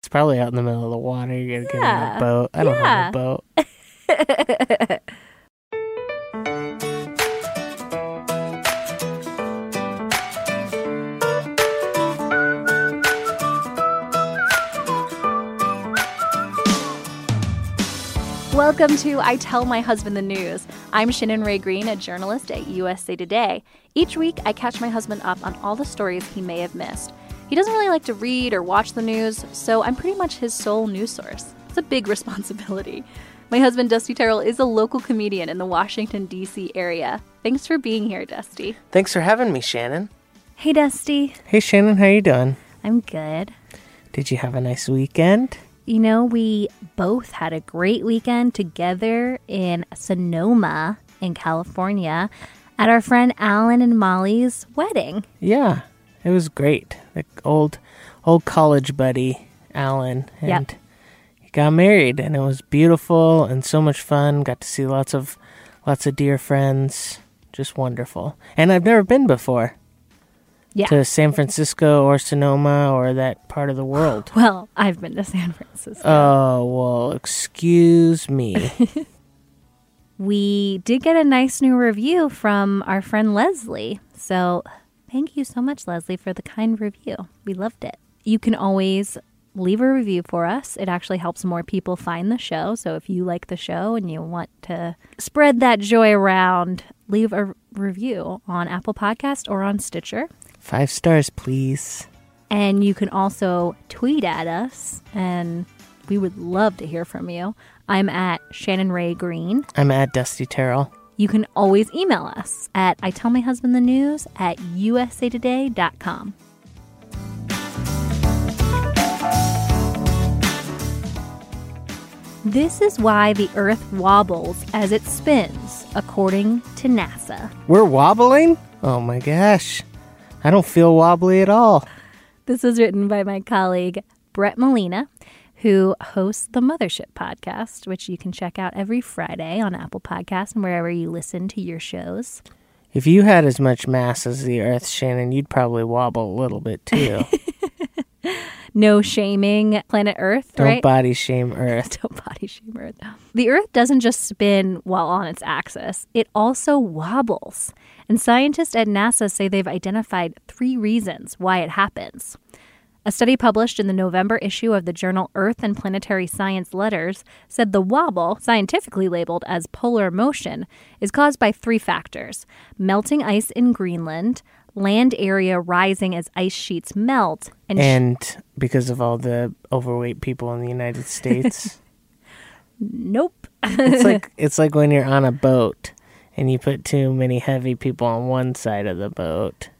It's probably out in the middle of the water. You gotta get on a boat. I don't Yeah. have a boat. Welcome to I Tell My Husband the News. I'm Shannon Rae Green, a journalist at USA Today. Each week, I catch my husband up on all the stories he may have missed. He doesn't really like to read or watch the news, so I'm pretty much his sole news source. It's a big responsibility. My husband, Dusty Terrell, is a local comedian in the Washington, D.C. area. Thanks for being here, Dusty. Thanks for having me, Shannon. Hey, Dusty. Hey, Shannon, how you doing? I'm good. Did you have a nice weekend? You know, we both had a great weekend together in Sonoma, in California, at our friend Alan and Molly's wedding. Yeah, it was great. The old, old college buddy, Alan, and Yep. he got married, and it was beautiful and so much fun. Got to see lots of, lots of dear friends. Just wonderful. And I've never been before Yeah. to San Francisco or Sonoma or that part of the world. Well, I've been to San Francisco. Oh well, excuse me. we did get a nice new review from our friend Leslie. So thank you so much, Leslie, for the kind review. We loved it. You can always leave a review for us. It actually helps more people find the show. So if you like the show and you want to spread that joy around, leave a review on Apple Podcast or on Stitcher. Five stars, please. And you can also tweet at us, and we would love to hear from you. I'm at Shannon Rae Green. I'm at Dusty Terrell. You can always email us at I tell my husband the news at usatoday.com. This is why the Earth wobbles as it spins, according to NASA. We're wobbling? Oh my gosh. I don't feel wobbly at all. This was written by my colleague Brett Molina, who hosts the Mothership podcast, which you can check out every Friday on Apple Podcasts and wherever you listen to your shows. If you had as much mass as the Earth, Shannon, you'd probably wobble a little bit too. No shaming planet Earth, Don't right? body shame Earth. Don't body shame Earth. The Earth doesn't just spin while on its axis, it also wobbles. And scientists at NASA say they've identified three reasons why it happens. A study published in the November issue of the journal Earth and Planetary Science Letters said the wobble, scientifically labeled as polar motion, is caused by three factors melting ice in Greenland, land area rising as ice sheets melt, and, sh- And because of all the overweight people in the United States, nope. it's like it's like when you're on a boat and you put too many heavy people on one side of the boat.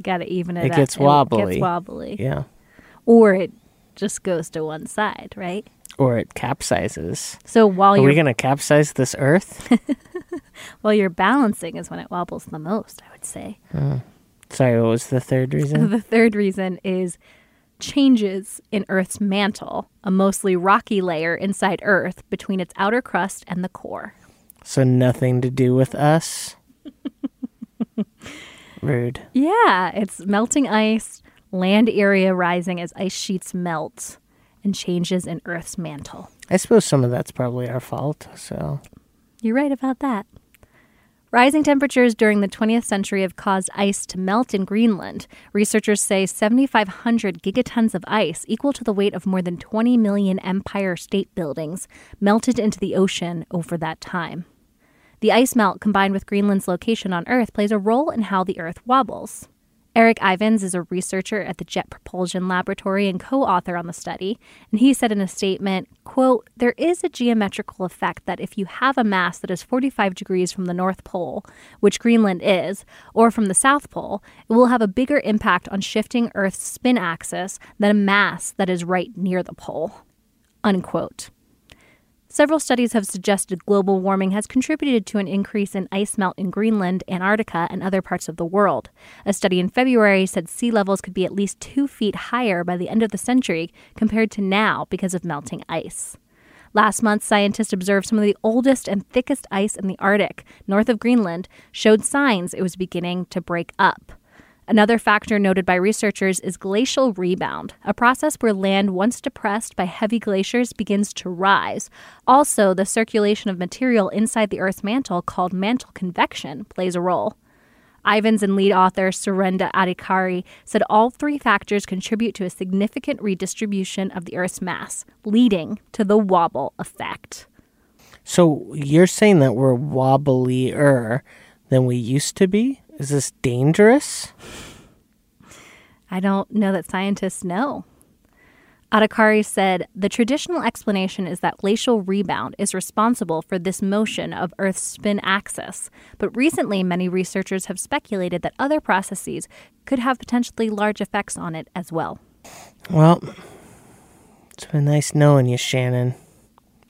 Got to even it, It up. gets wobbly. gets wobbly. Yeah. Or it just goes to one side, right? Or it capsizes. So while Are you're we gonna capsize this Earth? while you're balancing is when it wobbles the most, I would say. Hmm. Sorry, what was the third reason? The third reason is changes in Earth's mantle, a mostly rocky layer inside Earth between its outer crust and the core. So nothing to do with us. Rude. Yeah, it's melting ice, land area rising as ice sheets melt, and changes in Earth's mantle. I suppose some of that's probably our fault. So You're right about that. Rising temperatures during the 20th century have caused ice to melt in Greenland. Researchers say 7,500 gigatons of ice, equal to the weight of more than 20 million Empire State Buildings, melted into the ocean over that time. The ice melt, combined with Greenland's location on Earth, plays a role in how the Earth wobbles. Erik Ivins is a researcher at the Jet Propulsion Laboratory and co-author on the study, and he said in a statement, quote, "There is a geometrical effect that if you have a mass that is 45 degrees from the North Pole, which Greenland is, or from the South Pole, it will have a bigger impact on shifting Earth's spin axis than a mass that is right near the pole." unquote. Several studies have suggested global warming has contributed to an increase in ice melt in Greenland, Antarctica, and other parts of the world. A study in February said sea levels could be at least two feet higher by the end of the century compared to now because of melting ice. Last month, scientists observed some of the oldest and thickest ice in the Arctic, north of Greenland, showed signs it was beginning to break up. Another factor noted by researchers is glacial rebound, a process where land once depressed by heavy glaciers begins to rise. Also, the circulation of material inside the Earth's mantle, called mantle convection, plays a role. Ivins and lead author Surendra Adhikari said all three factors contribute to a significant redistribution of the Earth's mass, leading to the wobble effect. So you're saying that we're wobblier than we used to be? Is this dangerous? I don't know that scientists know. Adhikari said the traditional explanation is that glacial rebound is responsible for this motion of Earth's spin axis, but recently many researchers have speculated that other processes could have potentially large effects on it as well. Well, it's been nice knowing you, Shannon.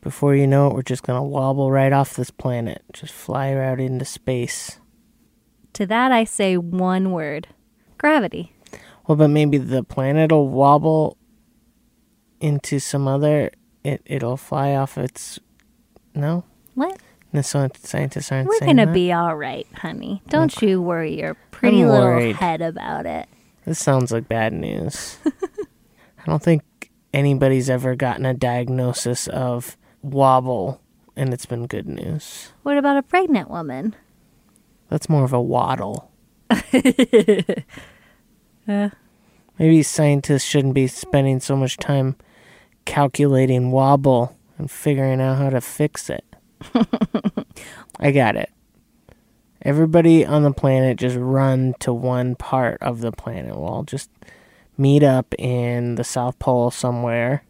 Before you know it, we're just going to wobble right off this planet, just fly out into space. To that, I say one word gravity. Well, but maybe the planet will wobble into some other. It it'll fly off its. No, What? the sci- scientists aren't We're going to that. be all right, honey. Don't you worry your pretty I'm little worried. head about it. This sounds like bad news. I don't think anybody's ever gotten a diagnosis of wobble, and it's been good news. What about a pregnant woman? That's more of a waddle. Yeah. Maybe scientists shouldn't be spending so much time calculating wobble and figuring out how to fix it. I got it. Everybody on the planet just run to one part of the planet. We'll all just meet up in the South Pole somewhere.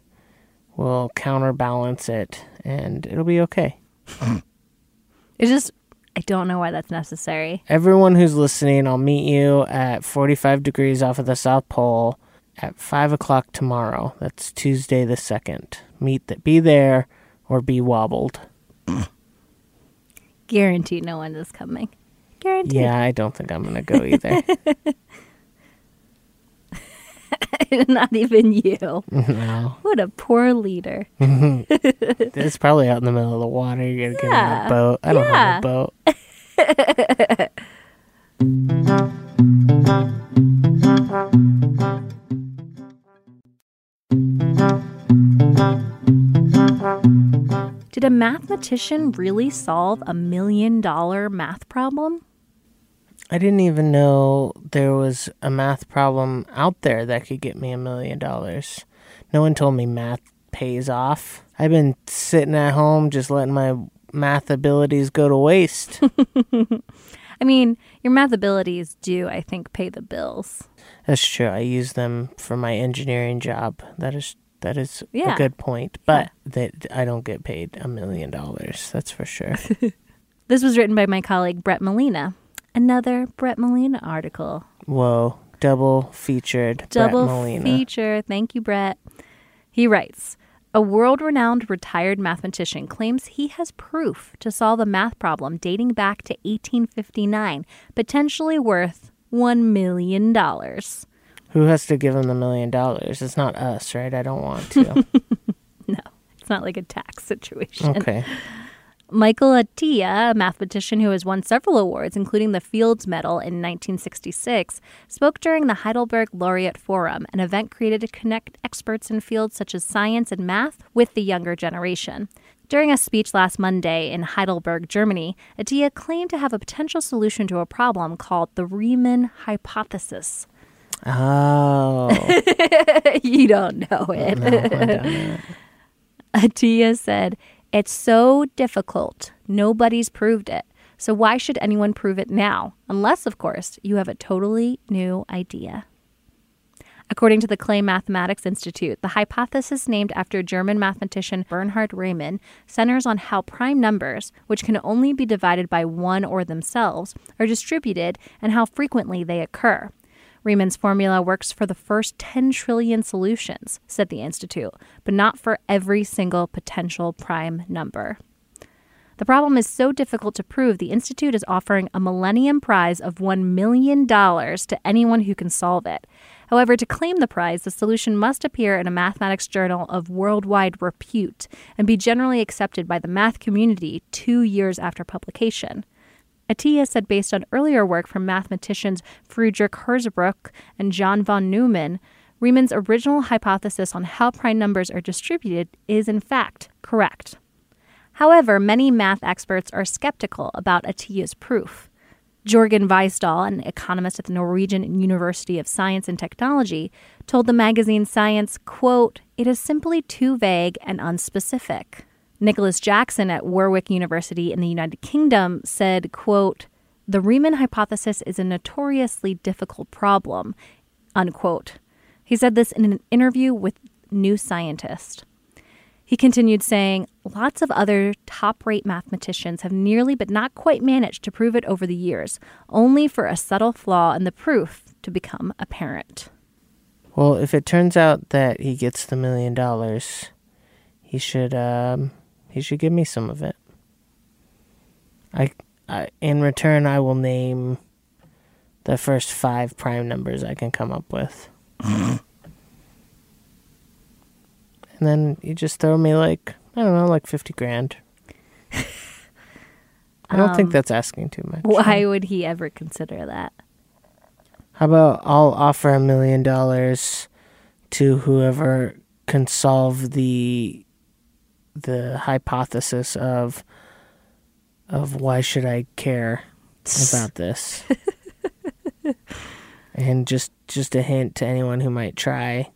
We'll counterbalance it and it'll be okay. It's just, I don't know why that's necessary. Everyone who's listening, I'll meet you at 45 degrees off of the South Pole at 5 o'clock tomorrow. That's Tuesday the 2nd. Meet that. Be there or be wobbled. Guarantee no one is coming. Guarantee. Yeah, I don't think I'm going to go either. Not even you. no. What a poor leader. It's probably out in the middle of the water. You're going to get in a boat. I don't Yeah. have a boat. Did a mathematician really solve a million dollar math problem? I didn't even know there was a math problem out there that could get me a million dollars. No one told me math pays off. I've been sitting at home just letting my math abilities go to waste. I mean, your math abilities do, I think, pay the bills. That's true. I use them for my engineering job. That is that is Yeah. a good point. But that I don't get paid a million dollars. That's for sure. This was written by my colleague Brett Molina. Another Brett Molina article. Whoa. Double featured Double Brett Molina. feature. Thank you, Brett. He writes A world renowned retired mathematician claims he has proof to solve a math problem dating back to 1859, potentially worth $1 million. Who has to give him the million dollars? It's not us, right? I don't want to. No, it's not like a tax situation. okay. Michael Atiyah, a mathematician who has won several awards, including the Fields Medal in 1966, spoke during the Heidelberg Laureate Forum, an event created to connect experts in fields such as science and math with the younger generation. During a speech last Monday in Heidelberg, Germany, Attia claimed to have a potential solution to a problem called the Riemann hypothesis. Oh. you don't know it. No, I don't know. Atiyah said, It's so difficult. Nobody's proved it. So why should anyone prove it now? Unless, of course, you have a totally new idea. According to the Clay Mathematics Institute, the hypothesis named after German mathematician Bernhard Riemann centers on how prime numbers, which can only be divided by one or themselves, are distributed and how frequently they occur. Riemann's formula works for the first 10 trillion solutions, said the Institute, but not for every single potential prime number. The problem is so difficult to prove, the Institute is offering a Millennium Prize of $1 million to anyone who can solve it. However, to claim the prize, the solution must appear in a mathematics journal of worldwide repute and be generally accepted by the math community two years after publication. Atiyah said, based on earlier work from mathematicians Friedrich Hirzebruch and John von Neumann, Riemann's original hypothesis on how prime numbers are distributed is in fact correct. However, many math experts are skeptical about Atiyah's proof. Jorgen Veisdal, an economist at the Norwegian University of Science and Technology, told the magazine Science, quote, "It is simply too vague and unspecific." Nicholas Jackson at Warwick University in the United Kingdom said, quote, "The Riemann hypothesis is a notoriously difficult problem." Unquote. He said this in an interview with New Scientist. He continued saying, Lots of other top rate mathematicians have nearly but not quite managed to prove it over the years, only for a subtle flaw in the proof to become apparent. Well, if it turns out that he gets the million dollars, he should um, he should give me some of it. I, I in return I will name the first five prime numbers I can come up with. and then you just throw me like I don't know, like fifty grand. I don't think um, that's asking too much. Why would he ever consider that? How about I'll offer a million dollars to whoever can solve the the hypothesis of of why should I care about this? and just just a hint to anyone who might try.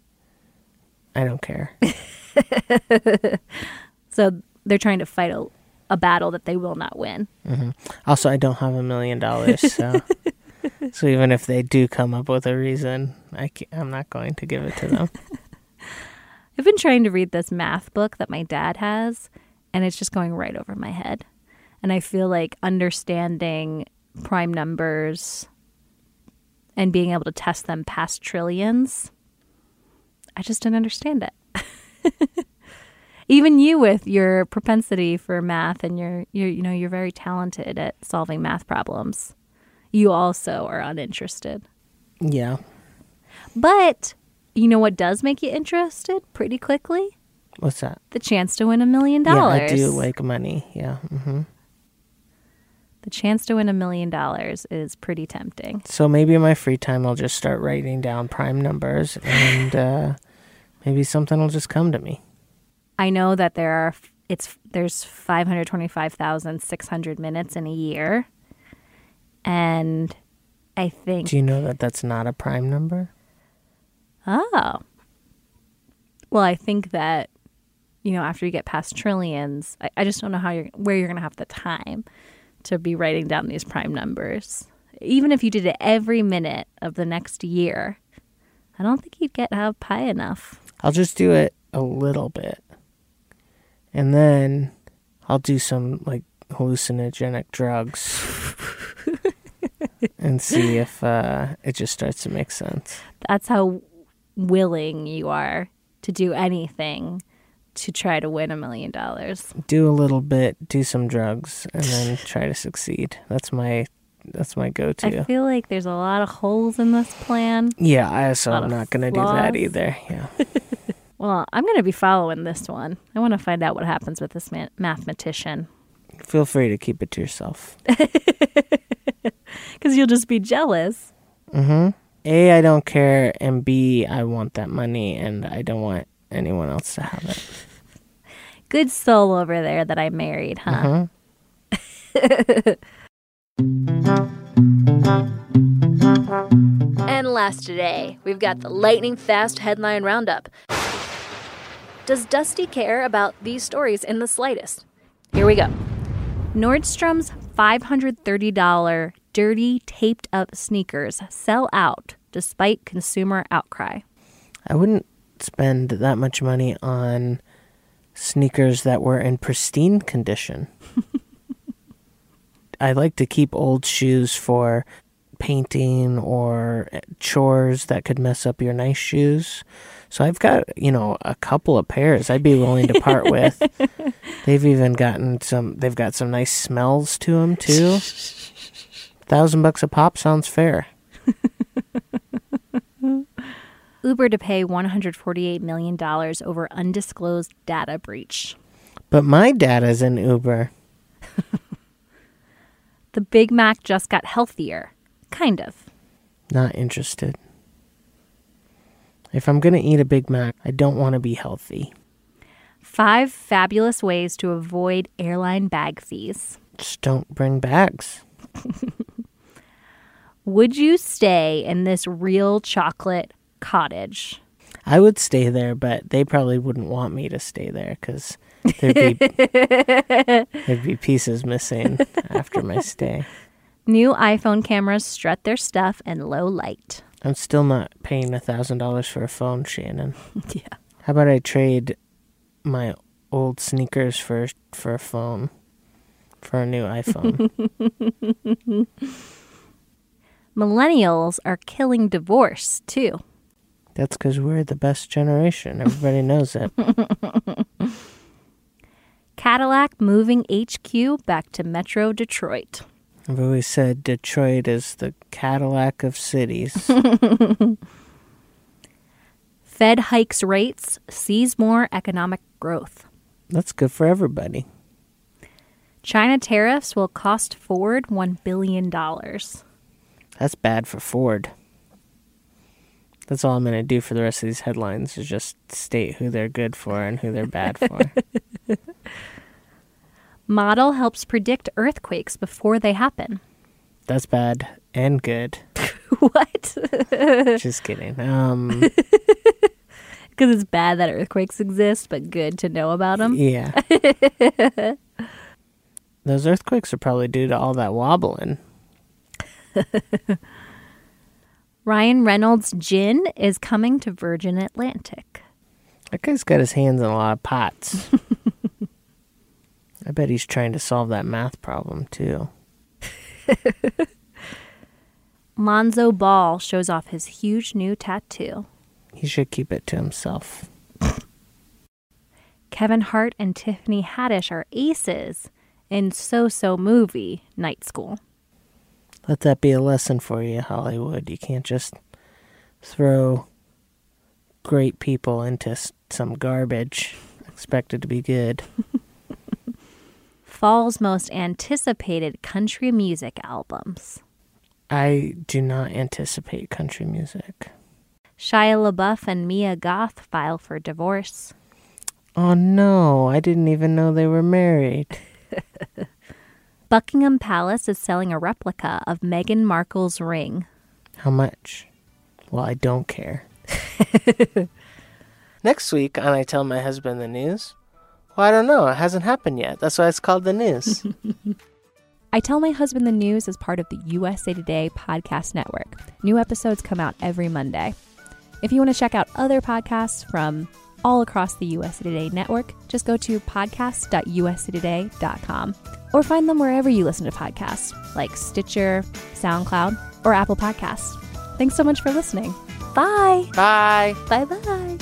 I don't care. So they're trying to fight a, a battle that they will not win. Mm-hmm. Also, I don't have a million dollars, so so even if they do come up with a reason, I I'm not going to give it to them. I've been trying to read this math book that my dad has, and it's just going right over my head. And I feel like understanding prime numbers and being able to test them past trillions, I just didn't understand it. Even you with your propensity for math and your you you know you're very talented at solving math problems. You also are uninterested. yeah. But you know what does make you interested pretty quickly? What's that? The chance to win a million dollars. Yeah. I do like money. Yeah. hmm The chance to win a million dollars is pretty tempting. So maybe in my free time, I'll just start writing down prime numbers, and uh, maybe something will just come to me. I know that there are it's there's 525,600 minutes in a year. And I think Do you know that that's not a prime number? Oh. Well, I think that, you know, after you get past trillions, I, I just don't know how you're where you're gonna have the time to be writing down these prime numbers. Even if you did it every minute of the next year, I don't think you'd get have high enough. I'll just do it a little bit, and then I'll do some like hallucinogenic drugs, and see if uh, it just starts to make sense. That's how willing you are to do anything to try to win a million dollars. Do a little bit, do some drugs, and then try to succeed. That's my that's my go-to. I feel like there's a lot of holes in this plan. yeah, I so I'm not gonna do that either. Yeah. Well, I'm going to be following this one. I want to find out what happens with this ma- mathematician Feel free to keep it to yourself. because you'll just be jealous. Mm-hmm. A, I don't care, and B, I want that money, and I don't want anyone else to have it. Good soul over there that I married, huh? Mm-hmm. and last today, we've got the lightning fast headline roundup. Does Dusty care about these stories in the slightest? Here we go. Nordstrom's $530 dirty taped up sneakers sell out despite consumer outcry. I wouldn't spend that much money on sneakers that were in pristine condition. I like to keep old shoes for painting or eh, chores that could mess up your nice shoes. So I've got, you know, a couple of pairs I'd be willing to part with. They've even gotten some they've got some nice smells to them too. Thousand bucks a pop sounds fair. Uber to pay $148 million over undisclosed data breach. But my data's in Uber. The Big Mac just got healthier. Kind of. Not interested. If I'm going to eat a Big Mac, I don't want to be healthy. Five fabulous ways to avoid airline bag fees. Just don't bring bags. Would you stay in this real chocolate cottage? I would stay there, but they probably wouldn't want me to stay there because there'd be there'd be pieces missing after my stay. New iPhone cameras strut their stuff in low light. I'm still not paying a thousand dollars for a phone, Shannon. Yeah. How about I trade my old sneakers for for a phone for a new iPhone? Millennials are killing divorce, too. That's because we're the best generation. Everybody knows it. Cadillac moving HQ back to Metro Detroit. I've always said Detroit is the Cadillac of cities. Fed hikes rates, sees more economic growth. That's good for everybody. China tariffs will cost Ford $1 billion. That's bad for Ford. That's all I'm going to do for the rest of these headlines is just state who they're good for and who they're bad for. Model helps predict earthquakes before they happen. That's bad and good. what? Just kidding. Um, Because it's bad that earthquakes exist, but good to know about them. yeah. Those earthquakes are probably due to all that wobbling. Ryan Reynolds' gin is coming to Virgin Atlantic. That guy's got his hands in a lot of pots. I bet he's trying to solve that math problem too. Lonzo Ball shows off his huge new tattoo. He should keep it to himself. Kevin Hart and Tiffany Haddish are aces in So So Movie Night School. Let that be a lesson for you, Hollywood. You can't just throw great people into some garbage, expect it to be good. Fall's most anticipated country music albums. I do not anticipate country music. Shia LaBeouf and Mia Goth file for divorce. Oh no, I didn't even know they were married. Buckingham Palace is selling a replica of Meghan Markle's ring. How much? Well, I don't care. Next week on I Tell My Husband the News. Well, I don't know. It hasn't happened yet. That's why it's called the news. I Tell My Husband the News is part of the USA Today podcast network. New episodes come out every Monday. If you want to check out other podcasts from all across the USA Today network, just go to podcast.usatoday.com or find them wherever you listen to podcasts, like Stitcher, SoundCloud, or Apple Podcasts. Thanks so much for listening. Bye. Bye. Bye bye.